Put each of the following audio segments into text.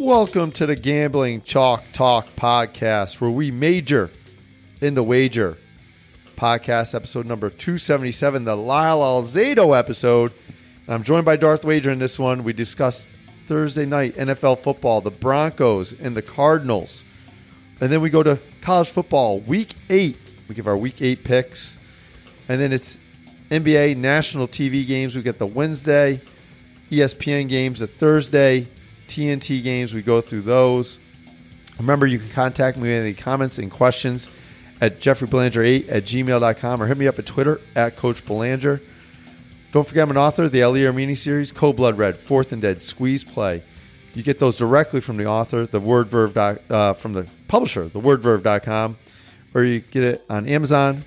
Welcome to the Gambling Chalk Talk podcast, where we major in the wager. Podcast episode number 277, the Lyle Alzado episode. I'm joined by Darth Wager in this one. We discuss Thursday night NFL football, the Broncos and the Cardinals. And then we go to college football, week eight. We give our week eight picks. And then it's NBA national TV games. We get the Wednesday, ESPN games, the Thursday, TNT games. We go through those. Remember, you can contact me with any comments and questions at jeffreybelanger8 at gmail.com or hit me up at Twitter at Coach Belanger. Don't forget, I'm an author of the Ali Armeni series, Code Blood Red, Fourth and Dead, Squeeze Play. You get those directly from the author, the wordverve, doc- uh, from the publisher, thewordverve.com, or you get it on Amazon.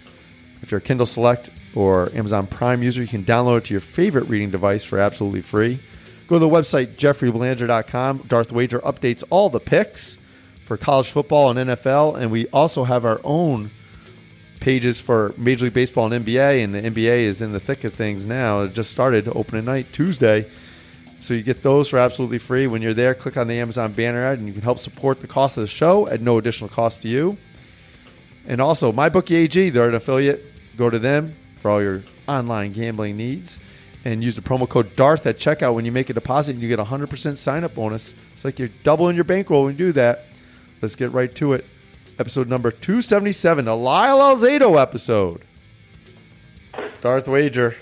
If you're a Kindle Select or Amazon Prime user, you can download it to your favorite reading device for absolutely free. Go to the website, jeffreybelanger.com. Darth Wager updates all the picks for college football and NFL, and we also have our own pages for Major League Baseball and NBA, and the NBA is in the thick of things now. It just started opening night Tuesday. So you get those for absolutely free. When you're there, click on the Amazon banner ad, and you can help support the cost of the show at no additional cost to you. And also, MyBookieAG, they're an affiliate. Go to them for all your online gambling needs. And use the promo code DARTH at checkout when you make a deposit, and you get a 100% sign up bonus. It's like you're doubling your bankroll when you do that. Let's get right to it. Episode number 277, the Lyle Alzado episode. Darth Wager.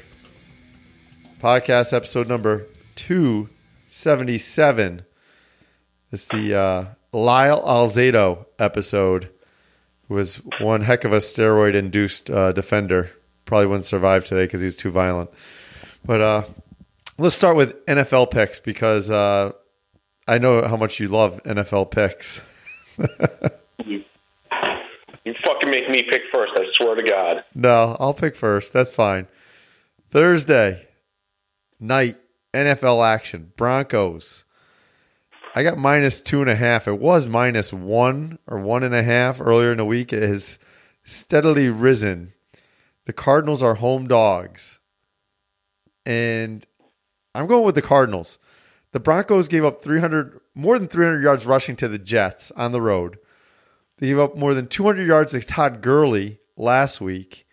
Podcast episode number 277. It's the uh, Lyle Alzado episode. Was one heck of a steroid induced uh, defender. Probably wouldn't survive today because he was too violent. But uh, let's start with NFL picks because uh, I know how much you love NFL picks. You fucking make me pick first. I swear to God. No, I'll pick first. That's fine. Thursday night NFL action. Broncos. I got minus two and a half. It was minus one or one and a half earlier in the week. It has steadily risen. The Cardinals are home dogs. And I'm going with the Cardinals. The Broncos gave up 300 more than 300 yards rushing to the Jets on the road. They gave up more than 200 yards to Todd Gurley last week.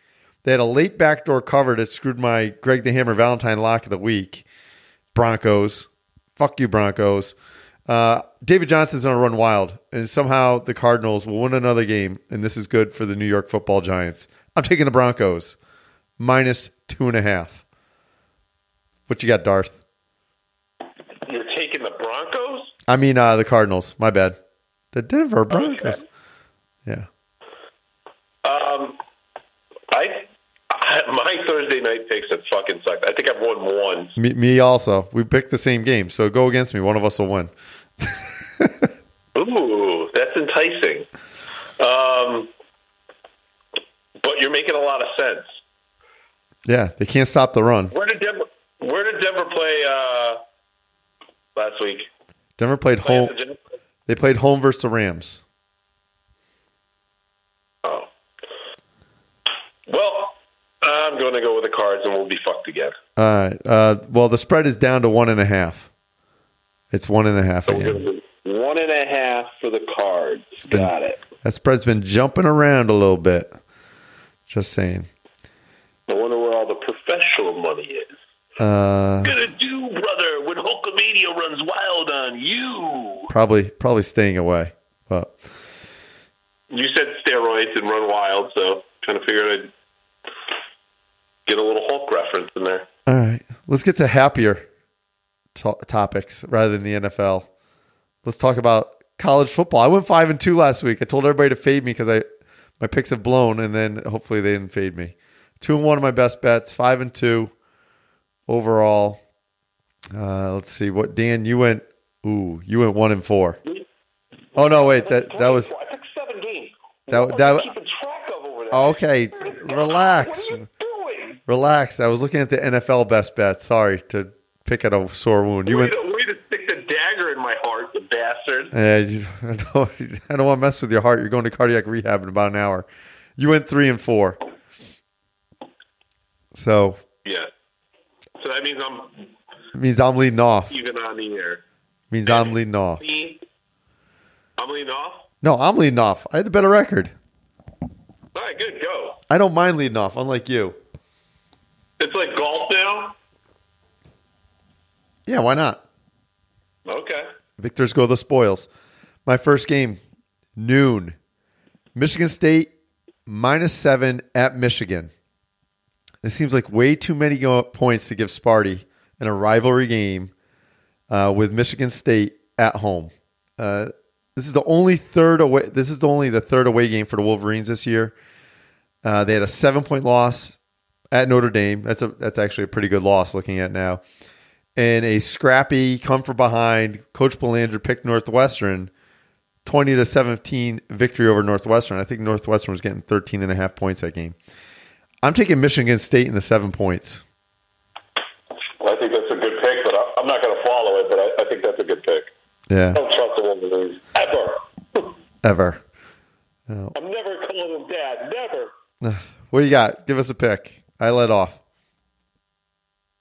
They had a late backdoor cover that screwed my Greg the Hammer Valentine lock of the week. Broncos. Fuck you, Broncos. Uh, David Johnson's going to run wild, and somehow the Cardinals will win another game, and this is good for the New York football Giants. I'm taking the Broncos minus two and a half. What you got, Darth? You're taking the Broncos? I mean, uh, the Cardinals. My bad. The Denver Broncos. Okay. Yeah. Um, I, I my Thursday night picks have fucking sucked. I think I've won one. Me, me also. We picked the same game, so go against me. One of us will win. Ooh, that's enticing. Um, but you're making a lot of sense. Yeah, they can't stop the run. Where did Denver? Where did Denver play uh, last week? Denver played Play home. the They played home versus the Rams. Oh. Well, I'm going to go with the Cards, and we'll be fucked again. All right. Uh, well, the spread is down to one and a half. It's one and a half So again. going to do one and a half for the Cards. been- Got it. That spread's been jumping around a little bit. Just saying. I wonder where all the professional money is. Uh, Gonna do, brother, when Hulkamania runs wild on you. probably, probably staying away. But You said steroids and run wild, so kind of figured I'd get a little Hulk reference in there. all right, let's get to happier to- topics rather than the NFL. Let's talk about college football. I went five and two last week. I told everybody to fade me because I my picks have blown, and then hopefully they didn't fade me. Two and one of my best bets. Five and two overall. Uh, let's see what Dan you went. Ooh, you went one and four. Oh no, wait that that was I took seven games. That- that- keeping track of over there? okay. Relax, What are you doing? relax. I was looking at the NFL best bets. Sorry to pick at a sore wound. You went. way to stick the dagger in my heart, the bastard. Uh, you- I don't, I don't want to mess with your heart. You're going to cardiac rehab in about an hour. You went three and four. So Yeah. So that means I'm it means I'm leading off. even on the air. means I'm leading off. Me I'm leading off. No, I'm leading off. I had a better record. All right, good. Go. I don't mind leading off, unlike you. It's like golf now. Yeah, why not? Okay. Victors go the spoils. My first game, noon. Michigan State minus seven at Michigan. It seems like way too many points to give Sparty in a rivalry game uh, with Michigan State at home. Uh, this is the only third away. This is only the third away game for the Wolverines this year. Uh, they had a seven point loss at Notre Dame. That's a that's actually a pretty good loss looking at now. And a scrappy, come from behind. Coach Belanger picked Northwestern, twenty to seventeen victory over Northwestern. I think Northwestern was getting 13 and a half points that game. I'm taking Michigan State in the seven points. Well, I think that's a good pick, but I- I'm not going to follow it. But I, I think that's a good pick. Yeah, I don't trust the Wolverines ever. ever. No. I'm never calling them dad. Never. What do you got? Give us a pick. I led off.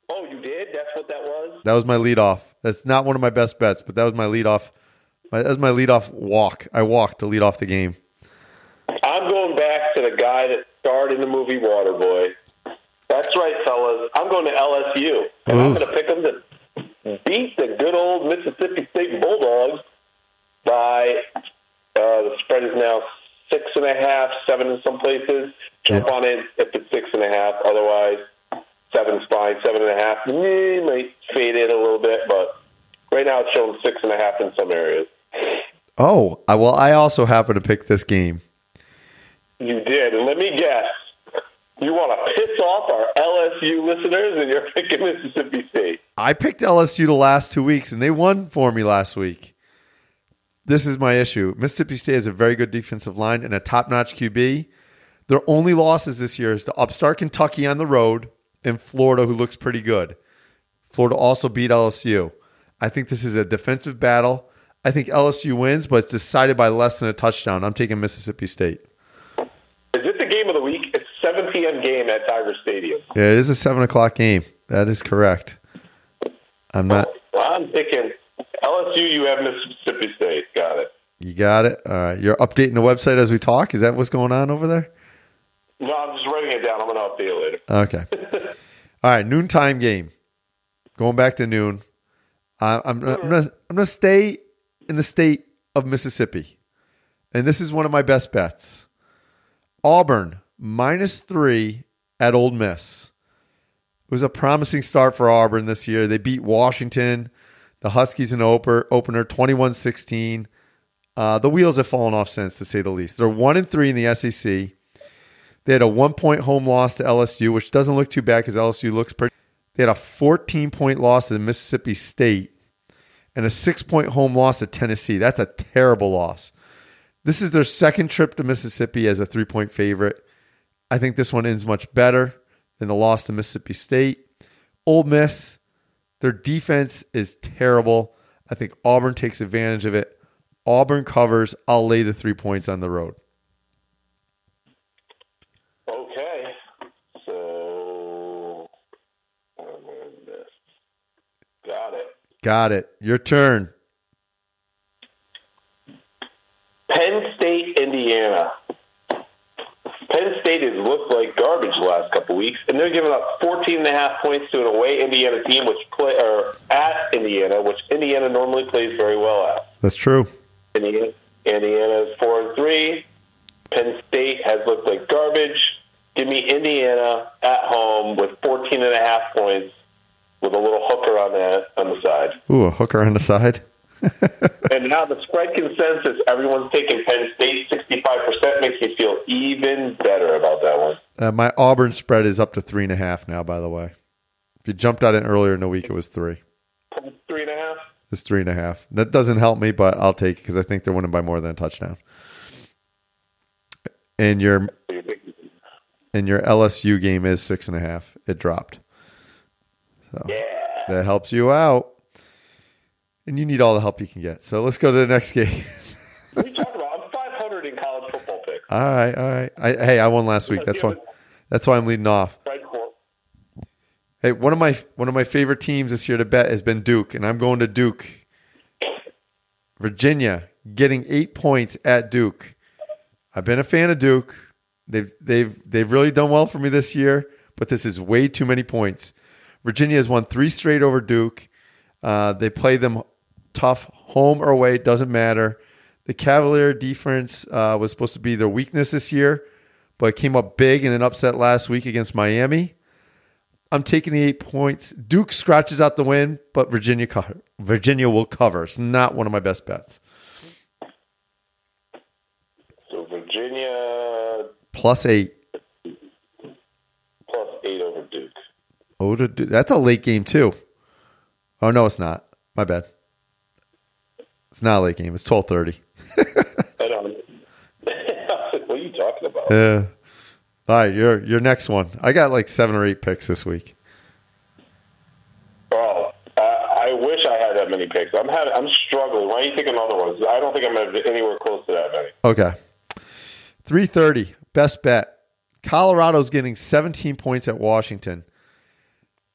Oh, you did? That's what that was. That was my lead off. That's not one of my best bets, but that was my lead off. My, that was my lead off walk. I walked to lead off the game. I'm going back to the guy that starred in the movie Waterboy. That's right, fellas. I'm going to LSU, and I'm going to pick them to beat the good old Mississippi State Bulldogs by uh, the spread is now six and a half, seven in some places. Jump Yeah. on it if it's six and a half. Otherwise, seven's fine. Seven and a half eh, might fade in a little bit, but right now it's showing six and a half in some areas. Oh, I, well, I also happen to pick this game. You did, and let me guess. You want to piss off our LSU listeners, and you're picking Mississippi State. I picked LSU the last two weeks, and they won for me last week. This is my issue. Mississippi State has a very good defensive line and a top-notch QB. Their only losses this year is to upstart Kentucky on the road and Florida, who looks pretty good. Florida also beat LSU. I think this is a defensive battle. I think LSU wins, but it's decided by less than a touchdown. I'm taking Mississippi State. Is it the game of the week? It's 7 p.m. game at Tiger Stadium. Yeah, it is a seven o'clock game. That is correct. I'm not. Well, I'm thinking LSU. You have Mississippi State. Got it. You got it. All right. You're updating the website as we talk. Is that what's going on over there? No, I'm just writing it down. I'm going to update it later. Okay. All right. Noontime game. Going back to noon. I I'm, I'm gonna I'm gonna stay in the state of Mississippi, and this is one of my best bets. Auburn minus three at Ole Miss. It was a promising start for Auburn this year. They beat Washington, the Huskies in oper, opener 21 16. Uh, the wheels have fallen off since, to say the least. They're one and three in the SEC. They had a one point home loss to LSU, which doesn't look too bad because LSU looks pretty. They had a 14 point loss to Mississippi State and a six point home loss to Tennessee. That's a terrible loss. This is their second trip to Mississippi as a three point favorite. I think this one ends much better than the loss to Mississippi State. Ole Miss, their defense is terrible. I think Auburn takes advantage of it. Auburn covers. I'll lay the three points on the road. Okay. So, oh, miss. got it. Got it. Your turn. Penn State, Indiana. Penn State has looked like garbage the last couple weeks, and they're giving up 14 and a half points to an away Indiana team, which play or at Indiana, which Indiana normally plays very well at. That's true. Indiana, Indiana is four and three. Penn State has looked like garbage. Give me Indiana at home with 14 and a half points, with a little hooker on that on the side. Ooh, a hooker on the side. And now the spread consensus, everyone's taking Penn State 65%, makes me feel even better about that one. Uh, my Auburn spread is up to three and a half now. By the way, if you jumped on it earlier in the week, it was three. Three and a half? It's three and a half. That doesn't help me, but I'll take it because I think they're winning by more than a touchdown. And your So you're thinking- and your LSU game is six and a half. It dropped, so Yeah. that helps you out. And you need all the help you can get. So let's go to the next game. What are you talking about? I'm 500 in college football picks. all right, all right. I, hey, I won last week. That's why. That's why I'm leading off. Hey, one of my one of my favorite teams this year to bet has been Duke, and I'm going to Duke. Virginia getting eight points at Duke. I've been a fan of Duke. They've they've they've really done well for me this year, but this is way too many points. Virginia has won three straight over Duke. Uh, they play them tough, home or away, doesn't matter. The Cavalier defense uh, was supposed to be their weakness this year, but came up big in an upset last week against Miami. I'm taking the eight points. Duke scratches out the win, but Virginia cover. Virginia will cover. It's not one of my best bets. So Virginia Plus eight. plus eight over Duke. Oh, to that's a late game too. Oh no, it's not. My bad. It's not a late game. It's twelve thirty. I don't. what are you talking about? Yeah. All right, your your next one. I got like seven or eight picks this week. Oh, I, I wish I had that many picks. I'm having, I'm struggling. Why don't you take another one? I don't think I'm gonna be anywhere close to that many. Okay. 330, best bet. Colorado's getting 17 points at Washington.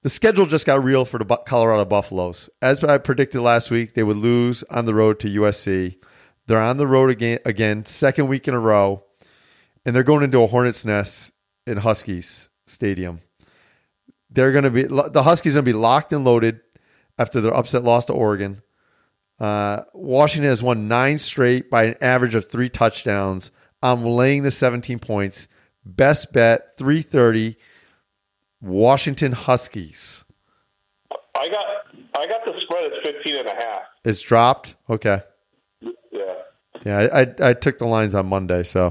The schedule just got real for the Colorado Buffaloes. As I predicted last week, they would lose on the road to USC. They're on the road again, again second week in a row, and they're going into a hornet's nest in Huskies Stadium. They're going to be the Huskies going to be locked and loaded after their upset loss to Oregon. Uh, Washington has won nine straight by an average of three touchdowns. I'm laying the 17 points. Best bet 330 Washington Huskies. I got I got the spread at 15 and a half. It's dropped. Okay. Yeah. Yeah, I, I, I took the lines on Monday, so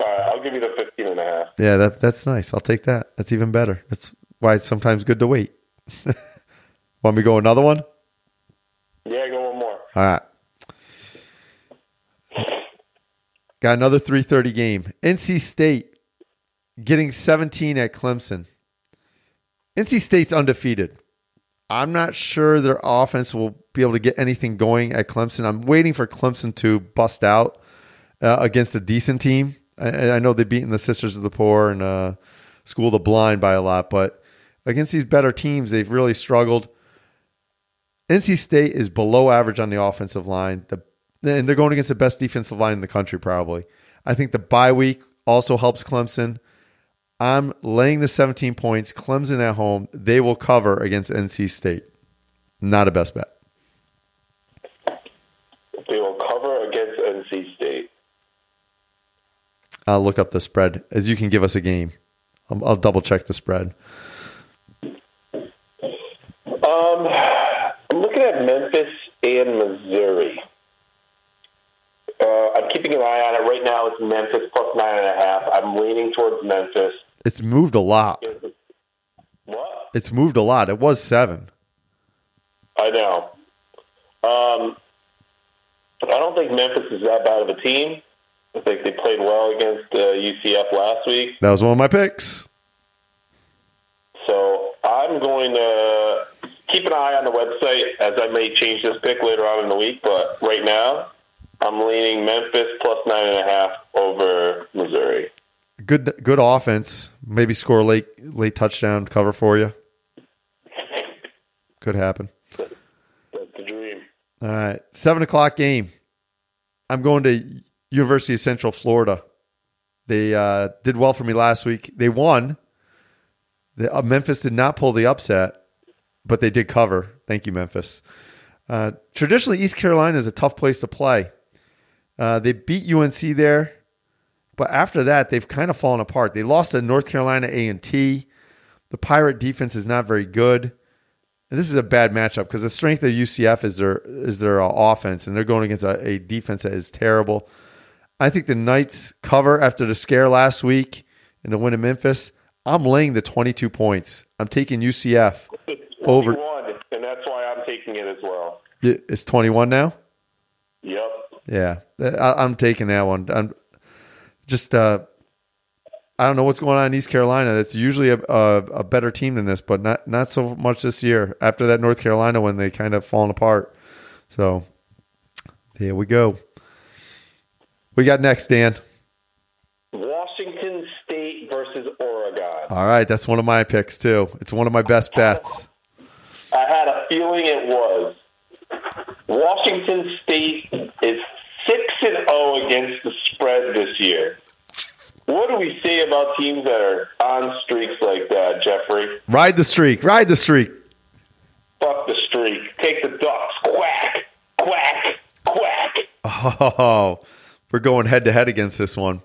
All right, I'll give you the 15 and a half. yeah, that that's nice. I'll take that. That's even better. That's why it's sometimes good to wait. Want me to go another one? Yeah, go one more. All right. Got another 330 game. NC State getting 17 at Clemson. NC State's undefeated. I'm not sure their offense will be able to get anything going at Clemson. I'm waiting for Clemson to bust out uh, against a decent team. I, I know they've beaten the Sisters of the Poor and uh, School of the Blind by a lot, but against these better teams, they've really struggled. NC State is below average on the offensive line. The, and they're going against the best defensive line in the country, probably. I think the bye week also helps Clemson. I'm laying the 17 points. Clemson at home. They will cover against NC State. Not a best bet. They will cover against NC State. I'll look up the spread as you can give us a game. I'll, I'll double check the spread. Um, I'm looking at Memphis and Missouri. Uh, I'm keeping an eye on it right now. It's Memphis plus nine and a half. I'm leaning towards Memphis. It's moved a lot. What? It's moved a lot. It was seven. I know. Um, I don't think Memphis is that bad of a team. I think they played well against uh, UCF last week. That was one of my picks. So I'm going to keep an eye on the website as I may change this pick later on in the week. But right now, I'm leaning Memphis plus nine and a half over Missouri. Good, good offense. Maybe score a late, late touchdown cover for you. Could happen. That's the dream. All right, seven o'clock game. I'm going to University of Central Florida. They uh, did well for me last week. They won. The, uh, Memphis did not pull the upset, but they did cover. Thank you, Memphis. Uh, traditionally, East Carolina is a tough place to play. Uh, they beat UNC there, but after that, they've kind of fallen apart. They lost to North Carolina A and T. The Pirate defense is not very good. And this is a bad matchup because the strength of UCF is their is their uh, offense, and they're going against a, a defense that is terrible. I think the Knights cover after the scare last week and the win in Memphis. I'm laying the 22 points. I'm taking UCF over. 21, and that's why I'm taking it as well. It's 21 now. Yep. Yeah, I, I'm taking that one. I'm just uh, I don't know what's going on in East Carolina. It's usually a, a, a better team than this, but not not so much this year. After that North Carolina when they kind of fallen apart. So here we go. We got next, Dan. Washington State versus Oregon. All right, that's one of my picks too. It's one of my best bets. I had a feeling it was. Washington State is and zero against the spread this year. What do we say about teams that are on streaks like that, Jeffrey? Ride the streak. Ride the streak. Fuck the streak. Take the Ducks. Quack, quack, quack. Oh, we're going head to head against this one.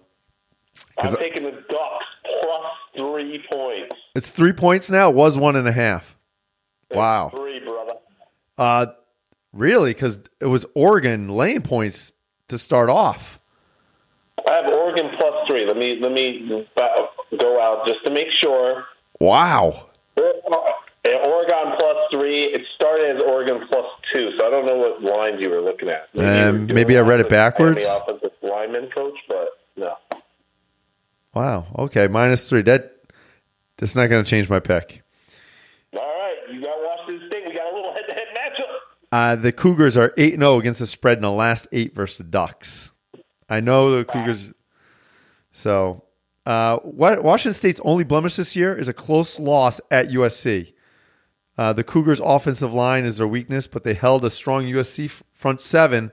I'm taking the Ducks plus three points. It's three points now. It was one and a half. Wow. Three, brother. Uh, really? Because it was Oregon laying points to start off. I have Oregon plus three. Let me let me go out just to make sure. Wow. Oregon plus three. It started as Oregon plus two, so I don't know what lines you were looking at. Maybe, um, maybe I read it backwards. The offensive lineman coach, but no. Wow. Okay, minus three. That that's not going to change my pick. Uh, the Cougars are 8 0 against the spread in the last eight versus the Ducks. I know the Cougars. So, uh, what Washington State's only blemish this year is a close loss at USC. Uh, the Cougars' offensive line is their weakness, but they held a strong USC front seven.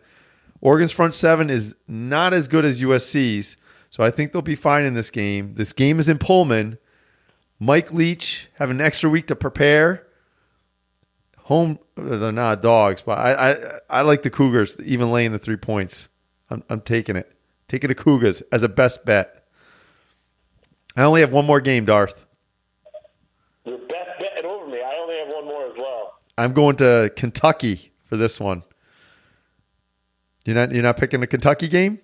Oregon's front seven is not as good as USC's, so I think they'll be fine in this game. This game is in Pullman. Mike Leach have an extra week to prepare. Home, they're not dogs, but I, I, I like the Cougars, even laying the three points. I'm, I'm taking it. Taking the Cougars as a best bet. I only have one more game, Darth. Your best bet over me. I only have one more as well. I'm going to Kentucky for this one. You're not you're not picking the Kentucky game?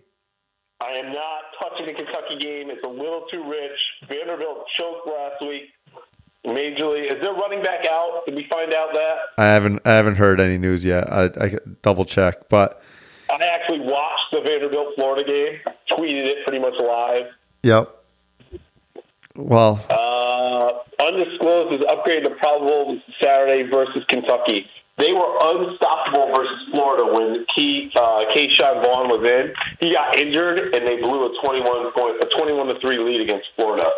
I am not touching the Kentucky game. It's a little too rich. Vanderbilt choked last week. Majorly, is their running back out? Did we find out that? I haven't I haven't heard any news yet. I, I double check, but I actually watched the Vanderbilt Florida game, tweeted it pretty much live. Yep. Well, uh, undisclosed is upgraded to probable Saturday versus Kentucky. They were unstoppable versus Florida when Key uh, Ke'Shawn Vaughn was in. He got injured, and they blew a twenty-one point, a twenty-one to three lead against Florida.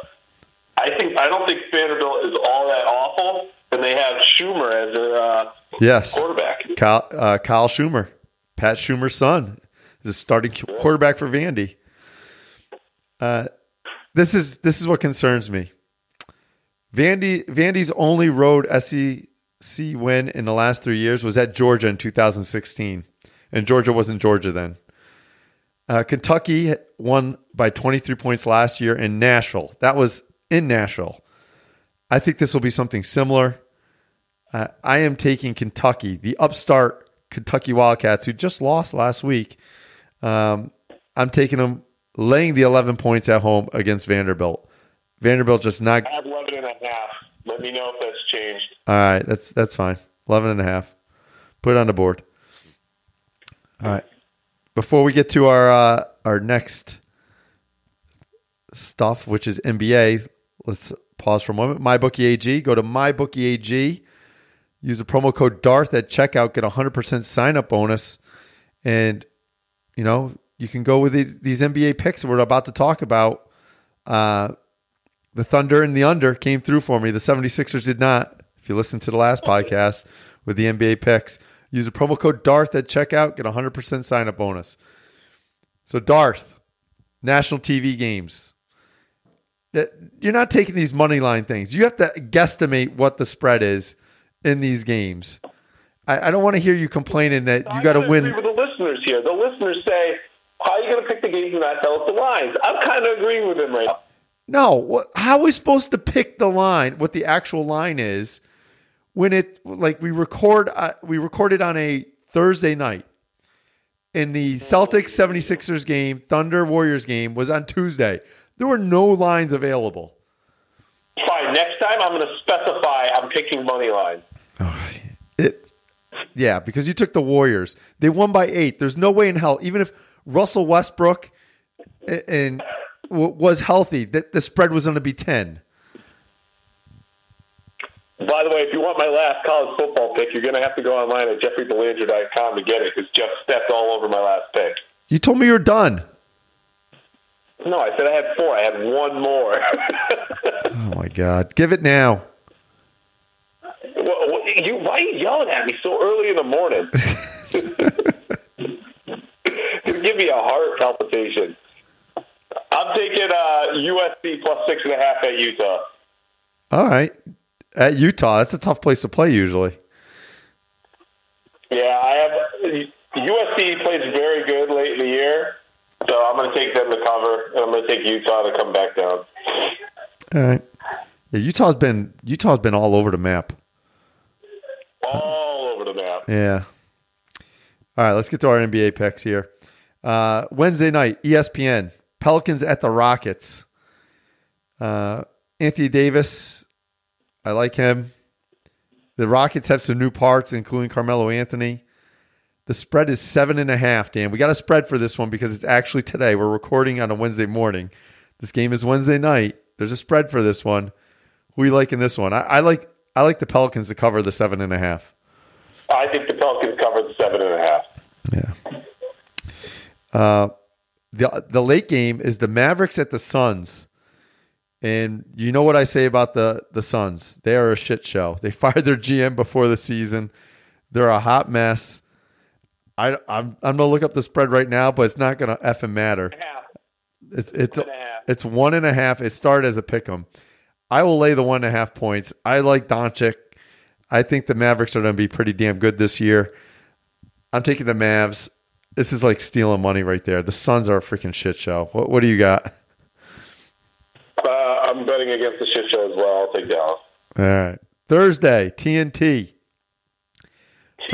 I think I don't think Vanderbilt is all that awful, and they have Shurmur as their uh, yes quarterback. Kyle, uh, Kyle Shurmur. Pat Shurmur's son is a starting quarterback for Vandy. Uh, this is this is what concerns me. Vandy Vandy's only road SEC win in the last three years was at Georgia in 2016, and Georgia wasn't Georgia then. Uh, Kentucky won by 23 points last year in Nashville. That was in Nashville. I think this will be something similar. Uh, I am taking Kentucky, the upstart Kentucky Wildcats, who just lost last week. Um, I'm taking them laying the 11 points at home against Vanderbilt. Vanderbilt just not. I have 11 and a half. Let me know if that's changed. All right, that's that's fine. 11 and a half. Put it on the board. All right. Before we get to our uh, our next stuff, which is NBA, let's pause for a moment. MyBookie AG. Go to MyBookie AG Use the promo code Darth at checkout, get a 100% sign up bonus. And, you know, you can go with these, these NBA picks we're about to talk about. Uh, the Thunder and the under came through for me. The 76ers did not. If you listen to the last podcast with the NBA picks, use the promo code Darth at checkout, get a 100% sign up bonus. So, Darth, national TV games. You're not taking these money line things. You have to guesstimate what the spread is in these games. I, I don't want to hear you complaining that you got to win. With the listeners here. The listeners say, "How are you going to pick the games and not tell us the lines?" I'm kind of agreeing with them right now. No, how are we supposed to pick the line? What the actual line is when it like we record uh, we recorded on a Thursday night. In the Celtics 76ers game, Thunder Warriors game was on Tuesday. There were no lines available. Fine. Next time, I'm going to specify I'm picking money line. Oh, it, yeah, because you took the Warriors. They won by eight. There's no way in hell, even if Russell Westbrook and was healthy, that the spread was going to be ten. By the way, if you want my last college football pick, you're going to have to go online at jeffreybelanger.com to get it because Jeff stepped all over my last pick. You told me you're done. No, I said I had four. I had one more. oh my God! Give it now. Well, you, why are you yelling at me so early in the morning? Give me a heart palpitation. I'm taking uh, USC plus six and a half at Utah. All right. At Utah, that's a tough place to play usually. Yeah, I have USC plays very good late in the year, so I'm going to take them to cover, and I'm going to take Utah to come back down. All right. Yeah, Utah's been Utah's been all over the map. All over the map. Yeah. All right, let's get to our NBA picks here. Uh, Wednesday night, ESPN, Pelicans at the Rockets. Uh, Anthony Davis, I like him. The Rockets have some new parts, including Carmelo Anthony. The spread is seven and a half, Dan. We got a spread for this one because it's actually today. We're recording on a Wednesday morning. This game is Wednesday night. There's a spread for this one. Who you like in this one? I, I like I like the Pelicans to cover the seven and a half. I think the Pelicans cover the seven and a half. Yeah. Uh, the the late game is the Mavericks at the Suns, and you know what I say about the the Suns? They are a shit show. They fired their GM before the season. They're a hot mess. I I'm I'm gonna look up the spread right now, but it's not gonna effing matter. It's it's One and a half. it's one and a half. It started as a pick 'em. I will lay the one and a half points. I like Doncic. I think the Mavericks are going to be pretty damn good this year. I'm taking the Mavs. This is like stealing money right there. The Suns are a freaking shit show. What, what do you got? Uh, I'm betting against the shit show as well. I'll take Dallas. All right. Thursday, TNT. TNT.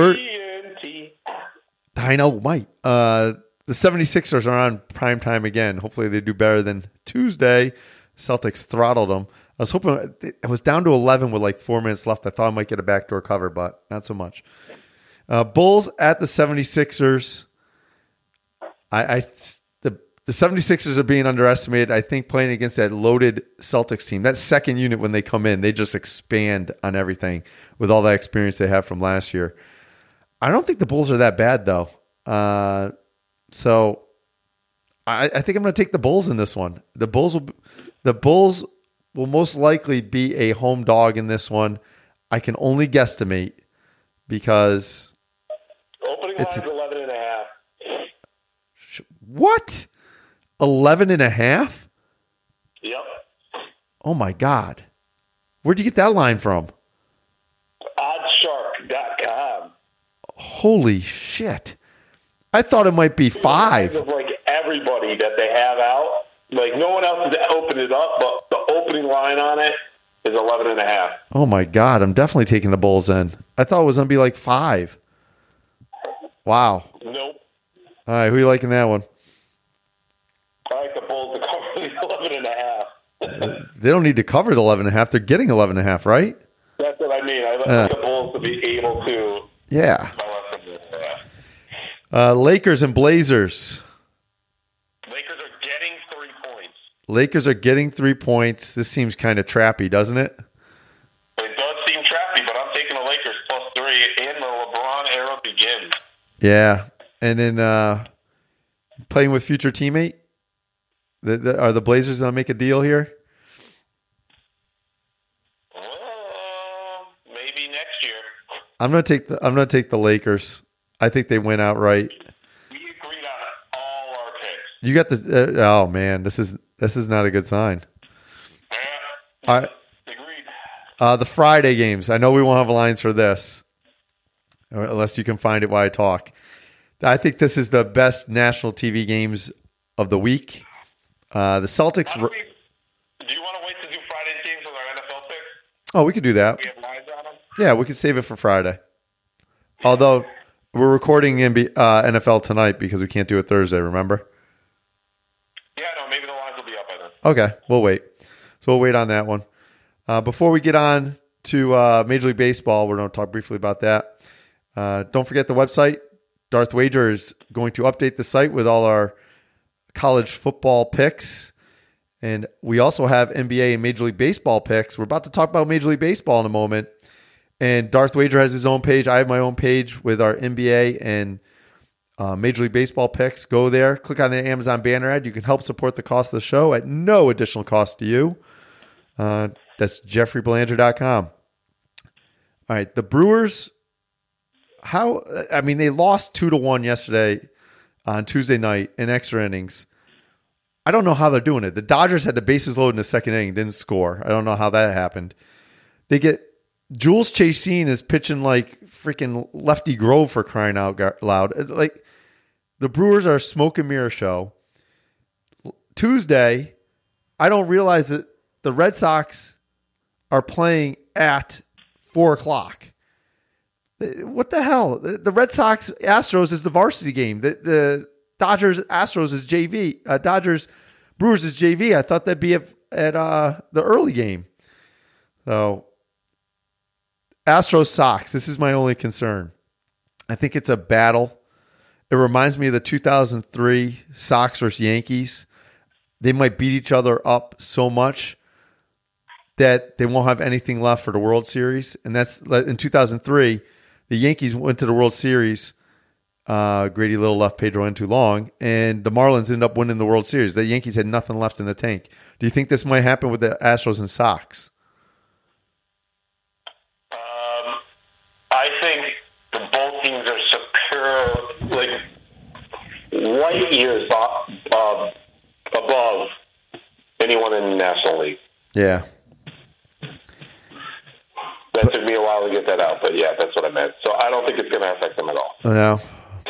Dynamite. Uh, the 76ers are on prime time again. Hopefully they do better than Tuesday. Celtics throttled them. I was hoping it was down to 11 with like four minutes left. I thought I might get a backdoor cover, but not so much. Uh, Bulls at the 76ers. I, I the the 76ers are being underestimated. I think playing against that loaded Celtics team, that second unit when they come in, they just expand on everything with all that experience they have from last year. I don't think the Bulls are that bad though. Uh, so I, I think I'm going to take the Bulls in this one. The Bulls will, the Bulls will most likely be a home dog in this one. I can only guesstimate because Opening It's line's a- 11 and a half. what 11 and a half? Yep. Oh my god. Where'd you get that line from? Holy shit. I thought it might be 5. Of like everybody that they have out. Like no one else has opened it up, but the opening line on it is 11 and a half. Oh my god, I'm definitely taking the Bulls in. I thought it was going to be like 5. Wow. Nope. All right, who are you liking that one? I like the Bulls to cover the 11 and a half. They don't need to cover the 11 and a half. They're getting 11 and a half, right? That's what I mean. I like Uh. the Bulls to be able to. Yeah. I like the Bulls for that. Uh, Lakers and Blazers. Lakers are getting three points. Lakers are getting three points. This seems kind of trappy, doesn't it? It does seem trappy, but I'm taking the Lakers plus three, and the LeBron era begins. Yeah. And then uh, playing with future teammate. The, the, are the Blazers going to make a deal here? Well, maybe next year. I'm going to take the I'm going to take the Lakers. I think they win outright. We agreed on all our picks. You got the uh, oh man, this is this is not a good sign. Yeah, right. agreed. Uh, the Friday games. I know we won't have lines for this, unless you can find it while I talk. I think this is the best national TV games of the week. Uh, the Celtics. Do, we, do you want to wait to do Friday's games with our NFL picks? Oh, we could do that. We have lines on them. Yeah, we could save it for Friday. Although we're recording NBA, uh, NFL tonight because we can't do it Thursday. Remember? Yeah, no, maybe the lines will be up by then. Okay, we'll wait. So we'll wait on that one. Uh, before we get on to uh, Major League Baseball, we're going to talk briefly about that. Uh, don't forget the website. Darth Wager is going to update the site with all our college football picks. And we also have NBA and Major League Baseball picks. We're about to talk about Major League Baseball in a moment. And Darth Wager has his own page. I have my own page with our NBA and uh, Major League Baseball picks. Go there, click on the Amazon banner ad. You can help support the cost of the show at no additional cost to you. Uh, that's jeffreybelanger.com. All right, the Brewers how? I mean, they lost two to one yesterday on Tuesday night in extra innings. I don't know how they're doing it. The Dodgers had the bases loaded in the second inning, didn't score. I don't know how that happened. They get Jhoulys Chacin is pitching like freaking Lefty Grove for crying out loud. Like the Brewers are a smoke and mirror show. Tuesday, I don't realize that the Red Sox are playing at four o'clock. What the hell? The Red Sox Astros is the varsity game. The, the Dodgers Astros is JV. Uh, Dodgers Brewers is JV. I thought that'd be at, at uh, the early game. So Astros Sox. This is my only concern. I think it's a battle. It reminds me of the 2003 Sox versus Yankees. They might beat each other up so much that they won't have anything left for the World Series. And that's in 2003, the Yankees went to the World Series uh, Grady Little left Pedro in too long, and the Marlins ended up winning the World Series. The Yankees had nothing left in the tank. Do you think this might happen with the Astros and Sox? Um, I think the both teams are superior, like light years uh, above anyone in the National League. Yeah. That took me a while to get that out, but yeah, that's what I meant. So I don't think it's going to affect them at all. No.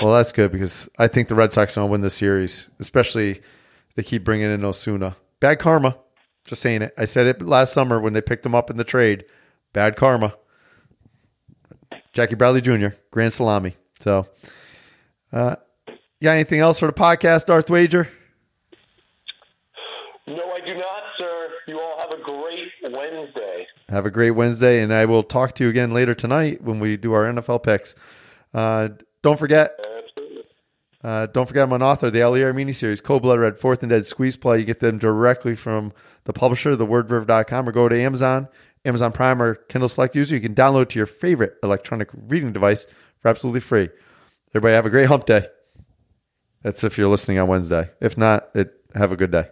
Well, that's good because I think the Red Sox are going to win the series, especially they keep bringing in Osuna. Bad karma. Just saying it. I said it last summer when they picked him up in the trade. Bad karma. Jackie Bradley Jr., Grand Salami. So, uh, you got anything else for the podcast, Darth Wager? No, I do not, sir. You all have a great Wednesday. Have a great Wednesday, and I will talk to you again later tonight when we do our NFL picks. Uh, don't forget. Uh, don't forget, I'm an author of the Ali miniseries, Code Blood Red, Fourth and Dead Squeeze Play. You get them directly from the publisher, thewordverve.com, or go to Amazon, Amazon Prime, or Kindle Select user. You can download to your favorite electronic reading device for absolutely free. Everybody have a great hump day. That's if you're listening on Wednesday. If not, it, have a good day.